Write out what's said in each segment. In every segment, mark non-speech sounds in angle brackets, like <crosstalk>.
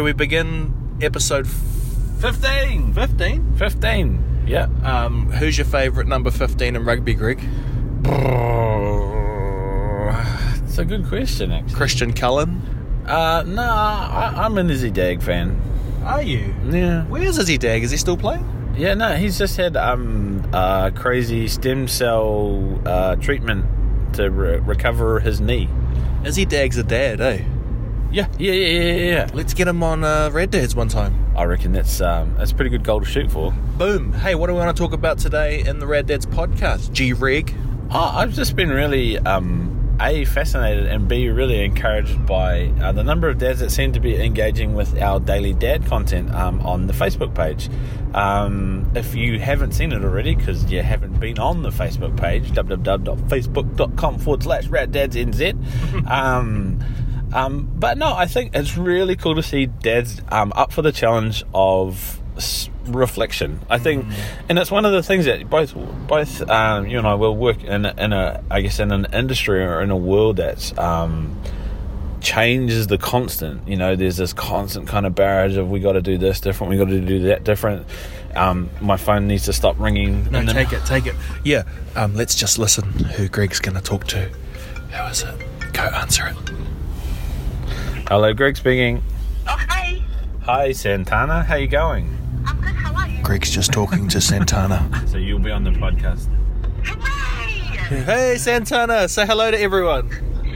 shall we begin episode 15. 15? 15. Yeah. Um, who's your favourite number 15 in rugby, Greg? <sighs> It's a good question, actually. Christian Cullen. Uh, no, I, I'm an Izzy Dagg fan. Are you? Yeah. Where's Izzy Dagg? Is he still playing? Yeah, no, he's just had um uh, crazy stem cell uh, treatment to re- recover his knee. Izzy Dagg's a dad, eh? Yeah, yeah, yeah, yeah, yeah. Let's get him on uh, Rad Dads one time. I reckon that's um that's a pretty good goal to shoot for. Boom. Hey, what do we want to talk about today in the Rad Dads podcast? G Reg. Oh, I've just been really um a fascinated and b really encouraged by uh, the number of dads that seem to be engaging with our daily dad content um, on the Facebook page. Um, if you haven't seen it already, because you haven't been on the Facebook page, www.facebook.com forward slash raddadsnz. <laughs> um, um, but no, I think it's really cool to see dads um, up for the challenge of s- reflection. I think, and it's one of the things that both both um, you and I will work in a, in a I guess in an industry or in a world that's um, change is the constant. You know, there's this constant kind of barrage of we got to do this different, we got to do that different. Um, my phone needs to stop ringing. No, take it, take it. Yeah, um, let's just listen who Greg's going to talk to. Who is it? Go answer it. Hello, Greg speaking. Oh, hi. Hi, Santana. How you going? I'm good. How are you? Greg's just talking to Santana. <laughs> So you'll be on the podcast. Hooray! hey, Santana, say hello to everyone.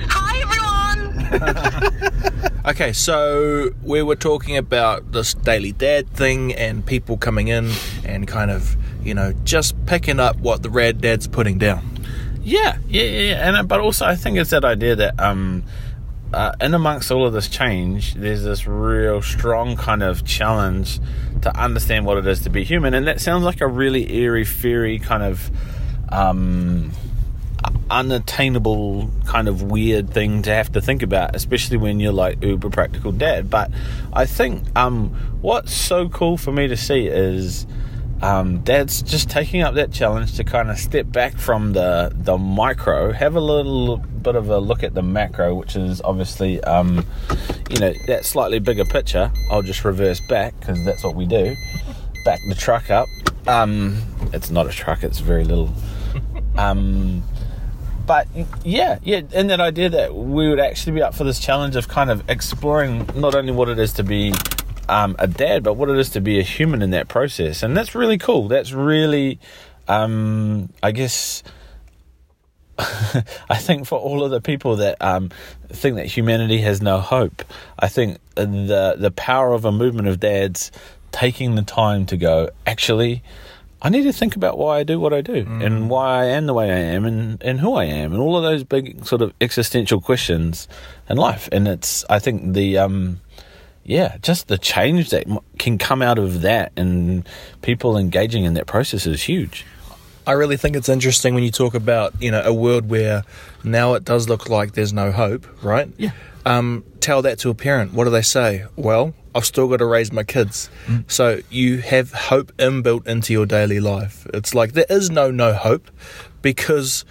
Hi, everyone. <laughs> Okay, so we were talking about this daily dad thing and people coming in and kind of, you know, just picking up what the rad dad's putting down. Yeah, yeah, yeah, yeah. and uh, but also I think it's that idea that um, uh, in amongst all of this change, there's this real strong kind of challenge to understand what it is to be human, and that sounds like a really airy, fairy kind of um, unattainable kind of weird thing to have to think about, especially when you're like uber practical dad. But I think um, what's so cool for me to see is um, dad's just taking up that challenge to kind of step back from the the micro, have a little bit of a look at the macro, which is obviously um, you know that slightly bigger picture. I'll just reverse back because that's what we do. Back the truck up. Um, it's not a truck; it's very little. <laughs> Um, but yeah, yeah, and that idea that we would actually be up for this challenge of kind of exploring not only what it is to be um, a dad, but what it is to be a human in that process, and that's really cool. That's really, um, I guess. <laughs> I think for all of the people that um, think that humanity has no hope, I think the the power of a movement of dads taking the time to go actually. I need to think about why I do what I do and why I am the way I am and, and who I am and all of those big sort of existential questions in life. And it's, I think, the, um, yeah, just the change that can come out of that and people engaging in that process is huge. I really think it's interesting when you talk about, you know, a world where now it does look like there's no hope, right? Yeah. Um, tell that to a parent. What do they say? Well, I've still got to raise my kids. So you have hope inbuilt into your daily life. It's like there is no no hope because,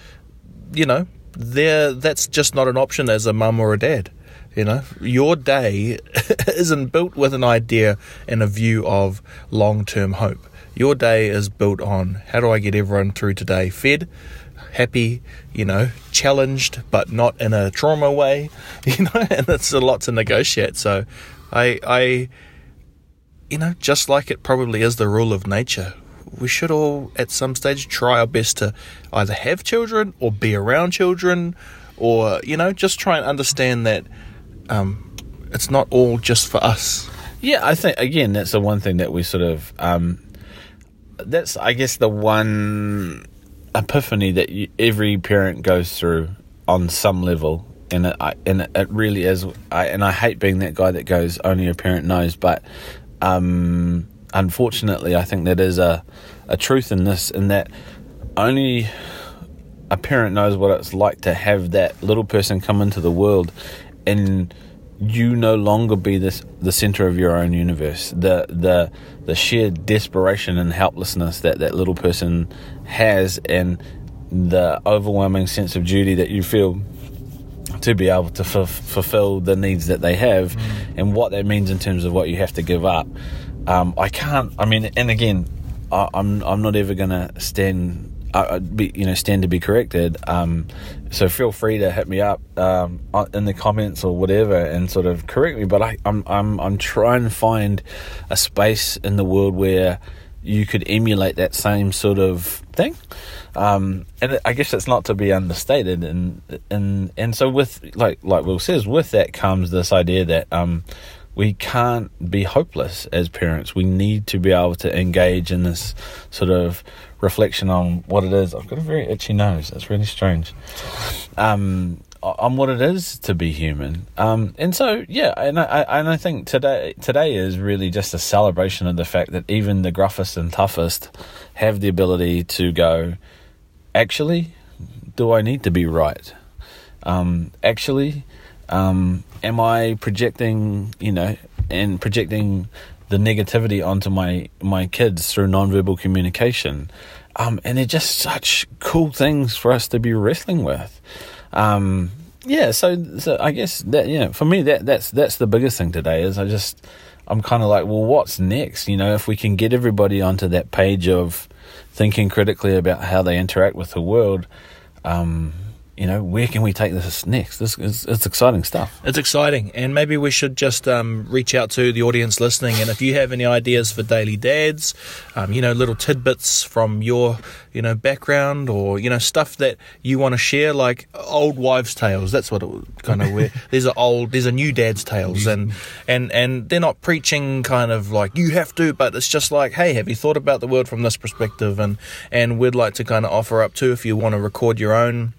you know, there that's just not an option as a mum or a dad. You know, your day <laughs> isn't built with an idea and a view of long term hope. Your day is built on how do I get everyone through today fed, happy, you know, challenged, but not in a trauma way, <laughs> you know, and it's a lot to negotiate. So I, I, you know, just like it probably is the rule of nature, we should all at some stage try our best to either have children or be around children or, you know, just try and understand that um, it's not all just for us. Yeah, I think again that's the one thing that we sort of um, that's I guess the one epiphany that you, every parent goes through on some level, and it, I, and it really is. I, and I hate being that guy that goes only a parent knows, but um, unfortunately, I think that is a a truth in this, in that only a parent knows what it's like to have that little person come into the world and you no longer be this the center of your own universe the the the sheer desperation and helplessness that that little person has and the overwhelming sense of duty that you feel to be able to f- fulfill the needs that they have, and what that means in terms of what you have to give up. Um, I can't. I mean, and again, I, I'm I'm not ever gonna stand. Uh, be, you know, stand to be corrected. Um, so feel free to hit me up um, in the comments or whatever, and sort of correct me. But I, I'm I'm I'm trying to find a space in the world where you could emulate that same sort of thing. Um, and I guess it's not to be understated, and and and so with like like Will says, with that comes this idea that um, we can't be hopeless as parents. We need to be able to engage in this sort of reflection on what it is. I've got a very itchy nose. That's really strange. Um, on what it is to be human. Um, and so, yeah, and I, and I think today today is really just a celebration of the fact that even the gruffest and toughest have the ability to go, actually, do I need to be right? Um, actually, um, am I projecting, you know, and projecting the negativity onto my my kids through nonverbal communication? Um, and they're just such cool things for us to be wrestling with. Um, yeah, so so I guess that yeah, for me that that's that's the biggest thing today is I just I'm kind of like, well, what's next? You know, if we can get everybody onto that page of thinking critically about how they interact with the world, um, you know, where can we take this next? This is it's exciting stuff. It's exciting, and maybe we should just um, reach out to the audience listening. And if you have any ideas for daily dads, um, you know, little tidbits from your, you know, background, or you know, stuff that you want to share, like old wives' tales. That's what it kind of where <laughs> these are old, these are new dads' tales, and and and they're not preaching kind of like you have to, but it's just like, hey, have you thought about the world from this perspective? And and we'd like to kind of offer up too if you want to record your own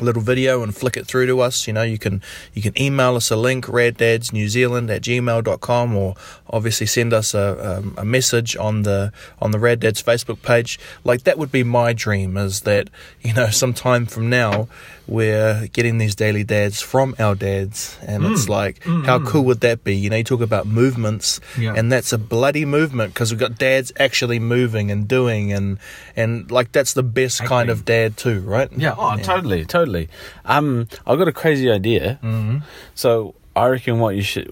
little video and flick it through to us you know you can you can email us a link raddadsnewzealand at gmail.com or obviously send us a, um, a message on the on the rad dads facebook page. Like that would be my dream is that you know <laughs> sometime from now we're getting these daily dads from our dads and it's like how cool would that be you know you talk about movements Yeah. and that's a bloody movement because we've got dads actually moving and doing and and like that's the best kind of dad too right Yeah, oh, totally, totally. Um, I've got a crazy idea. Mm-hmm. So I reckon what you should,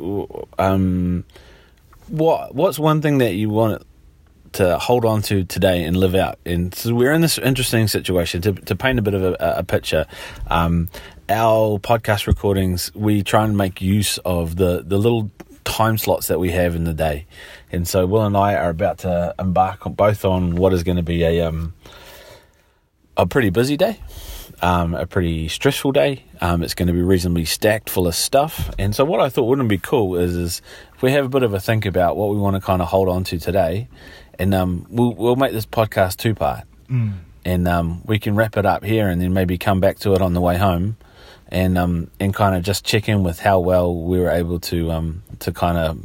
um, what what's one thing that you want to hold on to today and live out? And so we're in this interesting situation to to paint a bit of a, a picture. Um, our podcast recordings, we try and make use of the the little time slots that we have in the day, and so Will and I are about to embark on both on what is going to be a um a pretty busy day, um, a pretty stressful day. Um, it's going to be reasonably stacked full of stuff. And so, what I thought wouldn't be cool is, is if we have a bit of a think about what we want to kind of hold on to today, and um, we'll, we'll make this podcast two part. And um, we can wrap it up here and then maybe come back to it on the way home and um, and kind of just check in with how well we were able to um, to kind of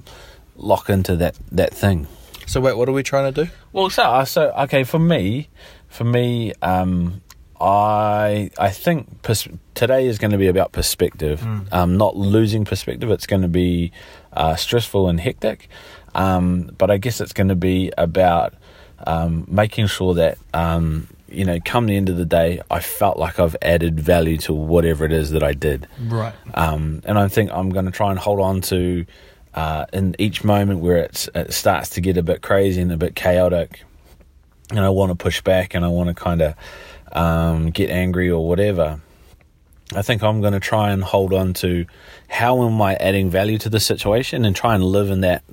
lock into that, that thing. So wait, what are we trying to do? Well, so uh, so okay for me, for me, um, I I think pers- today is going to be about perspective. Um, not losing perspective. It's going to be uh, stressful and hectic, um, but I guess it's going to be about um, making sure that um, you know, come the end of the day, I felt like I've added value to whatever it is that I did. Right. Um, and I think I'm going to try and hold on to uh, in each moment where it's, it starts to get a bit crazy and a bit chaotic, and I want to push back and I want to kind of um, get angry or whatever. I think I'm going to try and hold on to how am I adding value to the situation and try and live in that.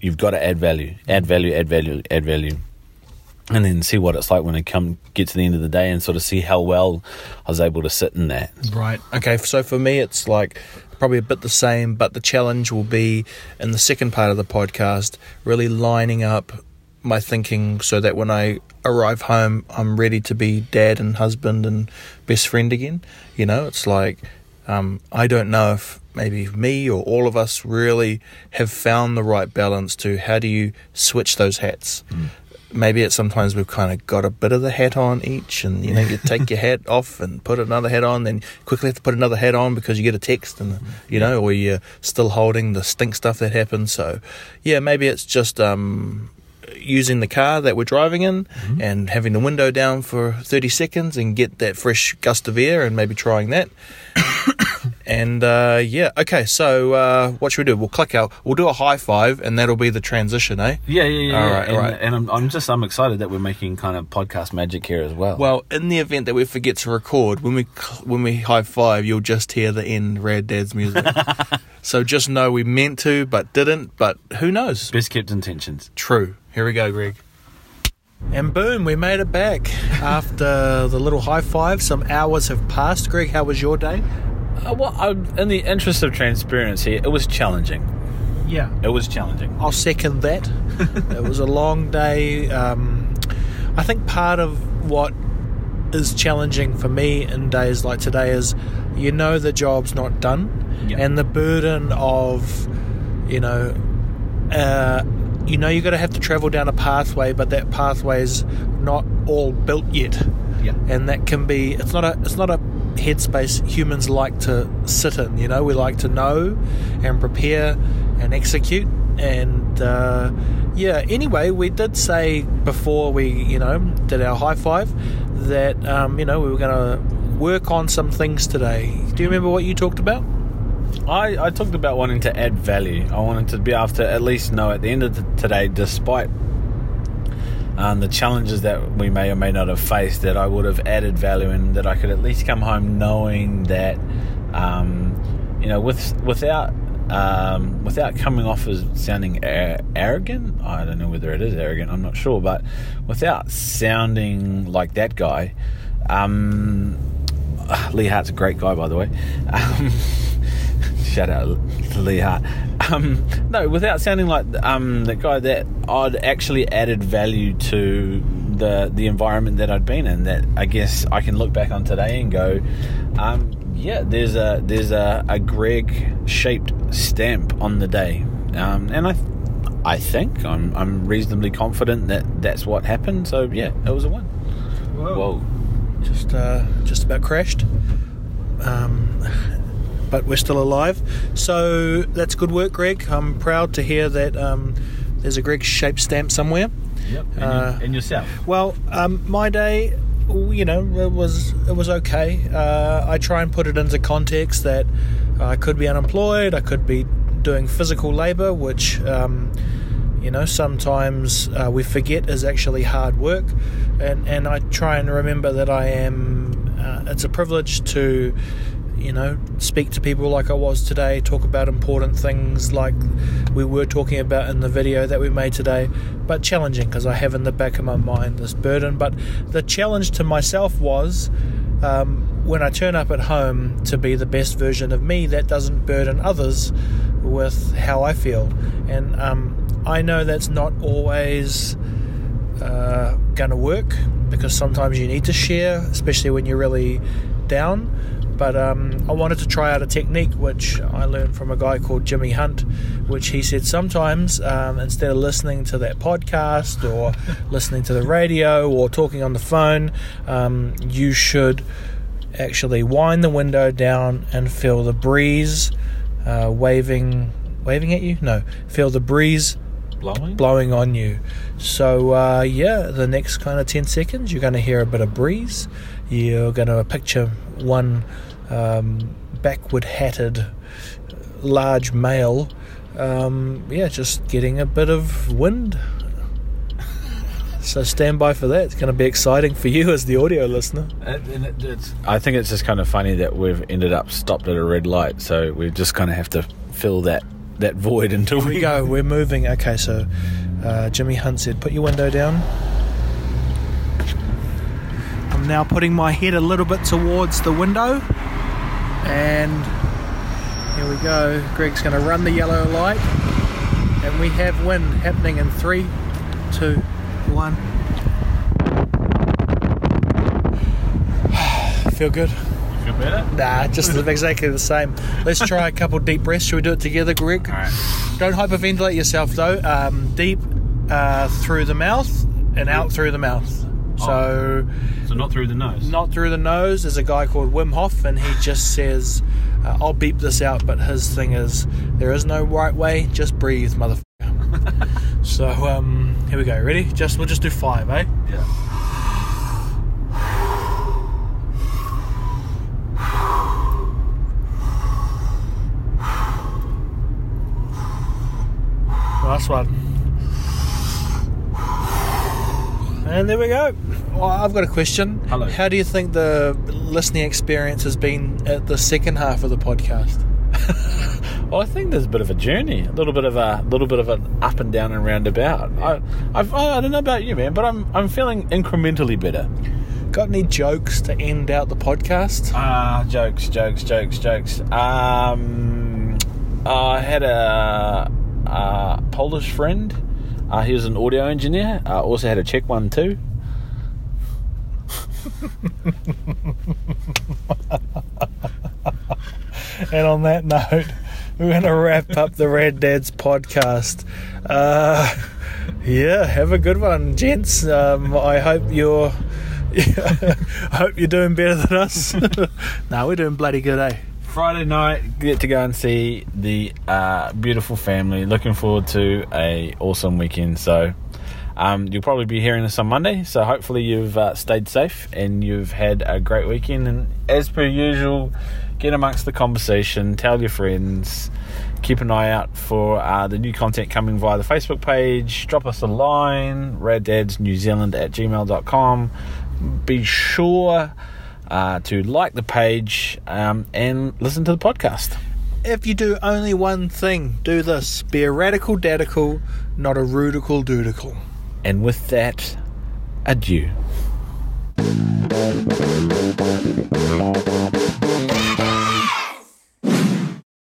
You've got to add value, add value, add value, add value, and then see what it's like when I come get to the end of the day and sort of see how well I was able to sit in that. Right. Okay, so for me, it's like probably a bit the same, but the challenge will be in the second part of the podcast, really lining up my thinking so that when I arrive home, I'm ready to be dad and husband and best friend again. You know, it's like um, I don't know if maybe me or all of us really have found the right balance to how do you switch those hats. Maybe it's sometimes we've kind of got a bit of the hat on each and you know you take your <laughs> hat off and put another hat on then quickly have to put another hat on because you get a text and you know or you're still holding the stink stuff that happened so yeah maybe it's just um using the car that we're driving in mm-hmm. and having the window down for 30 seconds and get that fresh gust of air and maybe trying that And uh, yeah, okay. So uh, what should we do? We'll click out. We'll do a high five, and that'll be the transition, eh? Yeah, yeah, yeah. All right, and, all right. and I'm, I'm just I'm excited that we're making kind of podcast magic here as well. Well, in the event that we forget to record, when we when we high five, you'll just hear the end Rad Dad's music. <laughs> so just know we meant to, but didn't. But who knows? best kept intentions. True. Here we go, Greg. And boom, we made it back <laughs> after the little high five. Some hours have passed. Greg, how was your day? Uh, well, I, in the interest of transparency, it was challenging. Yeah. It was challenging. I'll second that. <laughs> it was a long day. Um, I think part of what is challenging for me in days like today is you know the job's not done, Yeah. and the burden of, you know, uh, you know you're going to have to travel down a pathway, but that pathway is not all built yet, Yeah. and that can be it's not a it's not a headspace humans like to sit in. You know, we like to know and prepare and execute. And uh, yeah, anyway, we did say before we you know did our high five that um, you know we were going to work on some things today. Do you remember what you talked about? I, I talked about wanting to add value. I wanted to be able to at least know at the end of the, today, despite um, the challenges that we may or may not have faced, that I would have added value in, that I could at least come home knowing that, um, you know, with without um, without coming off as sounding arrogant. I don't know whether it is arrogant. I'm not sure, but without sounding like that guy. Um, Lee Hart's a great guy, by the way. Um, <laughs> shout out to Lee Hart. Um, no, without sounding like um, the guy that I'd actually added value to the the environment that I'd been in. That I guess I can look back on today and go, um, yeah, there's a there's a, a Greg shaped stamp on the day, um, and I. I think I'm, I'm reasonably confident that that's what happened. So yeah, it was a win. Whoa. just uh, just about crashed. Um, but we're still alive, so that's good work, Greg. I'm proud to hear that um, there's a Greg shaped stamp somewhere. Yep. And, Uh, you, and yourself. Well, um, my day, you know, it was it was okay. Uh, I try and put it into context that I could be unemployed, I could be doing physical labour, which um, you know sometimes uh, we forget is actually hard work, and and I try and remember that I am. Uh, it's a privilege to. You know, speak to people like I was today, talk about important things like we were talking about in the video that we made today, but challenging because I have in the back of my mind this burden. But the challenge to myself was um, when I turn up at home to be the best version of me, that doesn't burden others with how I feel. And um, I know that's not always uh, going to work because sometimes you need to share, especially when you're really down. But um, I wanted to try out a technique which I learned from a guy called Jimmy Hunt, which he said sometimes um, instead of listening to that podcast or <laughs> listening to the radio or talking on the phone, um, you should actually wind the window down and feel the breeze uh, waving, waving at you. No, feel the breeze Blowing? blowing on you. So uh, yeah, the next kind of ten seconds, you're going to hear a bit of breeze. You're going to picture one um, backward hatted large male. Um, yeah, just getting a bit of wind. So stand by for that. It's going to be exciting for you as the audio listener. And it, it's, I think it's just kind of funny that we've ended up stopped at a red light, so we just kind of have to fill that that void until we we go. We're moving. Okay, so uh, Jimmy Hunt said, "Put your window down." I'm now putting my head a little bit towards the window, and here we go. Greg's going to run the yellow light, and we have wind happening in three, two, one. <sighs> Feel good? Better? Nah, just exactly the same. Let's try a couple deep breaths. Should we do it together, Greg? All right. Don't hyperventilate yourself though. Um, deep uh, through the mouth and out through the mouth. So So not through the nose. not through the nose. There's a guy called Wim Hof, and he just says, uh, "I'll beep this out," but his thing is, "There is no right way. Just breathe, motherfucker." <laughs> so um, here we go. Ready? Just we'll just do five, eh? Yeah. Last one. And there we go. Well, I've got a question. Hello. How do you think the listening experience has been at the second half of the podcast? <laughs> Well, I think there's a bit of a journey, a little bit of a little bit of an up and down and roundabout. I, I've, I don't know about you, man, but I'm I'm feeling incrementally better. Got any jokes to end out the podcast? Ah, jokes, jokes, jokes, jokes. Um, I had a, a Polish friend. Uh, he was an audio engineer. I also had a Czech one too. <laughs> And on that note, we're going to wrap up the Rad Dads podcast. Uh, yeah, have a good one, gents. Um, I hope you're. <laughs> I hope you're doing better than us. <laughs> no, we're doing bloody good, eh? Friday night, get to go and see the uh, beautiful family. Looking forward to a awesome weekend. So um, you'll probably be hearing this on Monday. So hopefully you've uh, stayed safe and you've had a great weekend. And as per usual, get amongst the conversation. Tell your friends. Keep an eye out for uh, the new content coming via the Facebook page. Drop us a line, raddadsnewzealand at gmail.com. Be sure uh, to like the page um, and listen to the podcast. If you do only one thing, do this. Be a radical dadical, not a rudical dudical. And with that, adieu.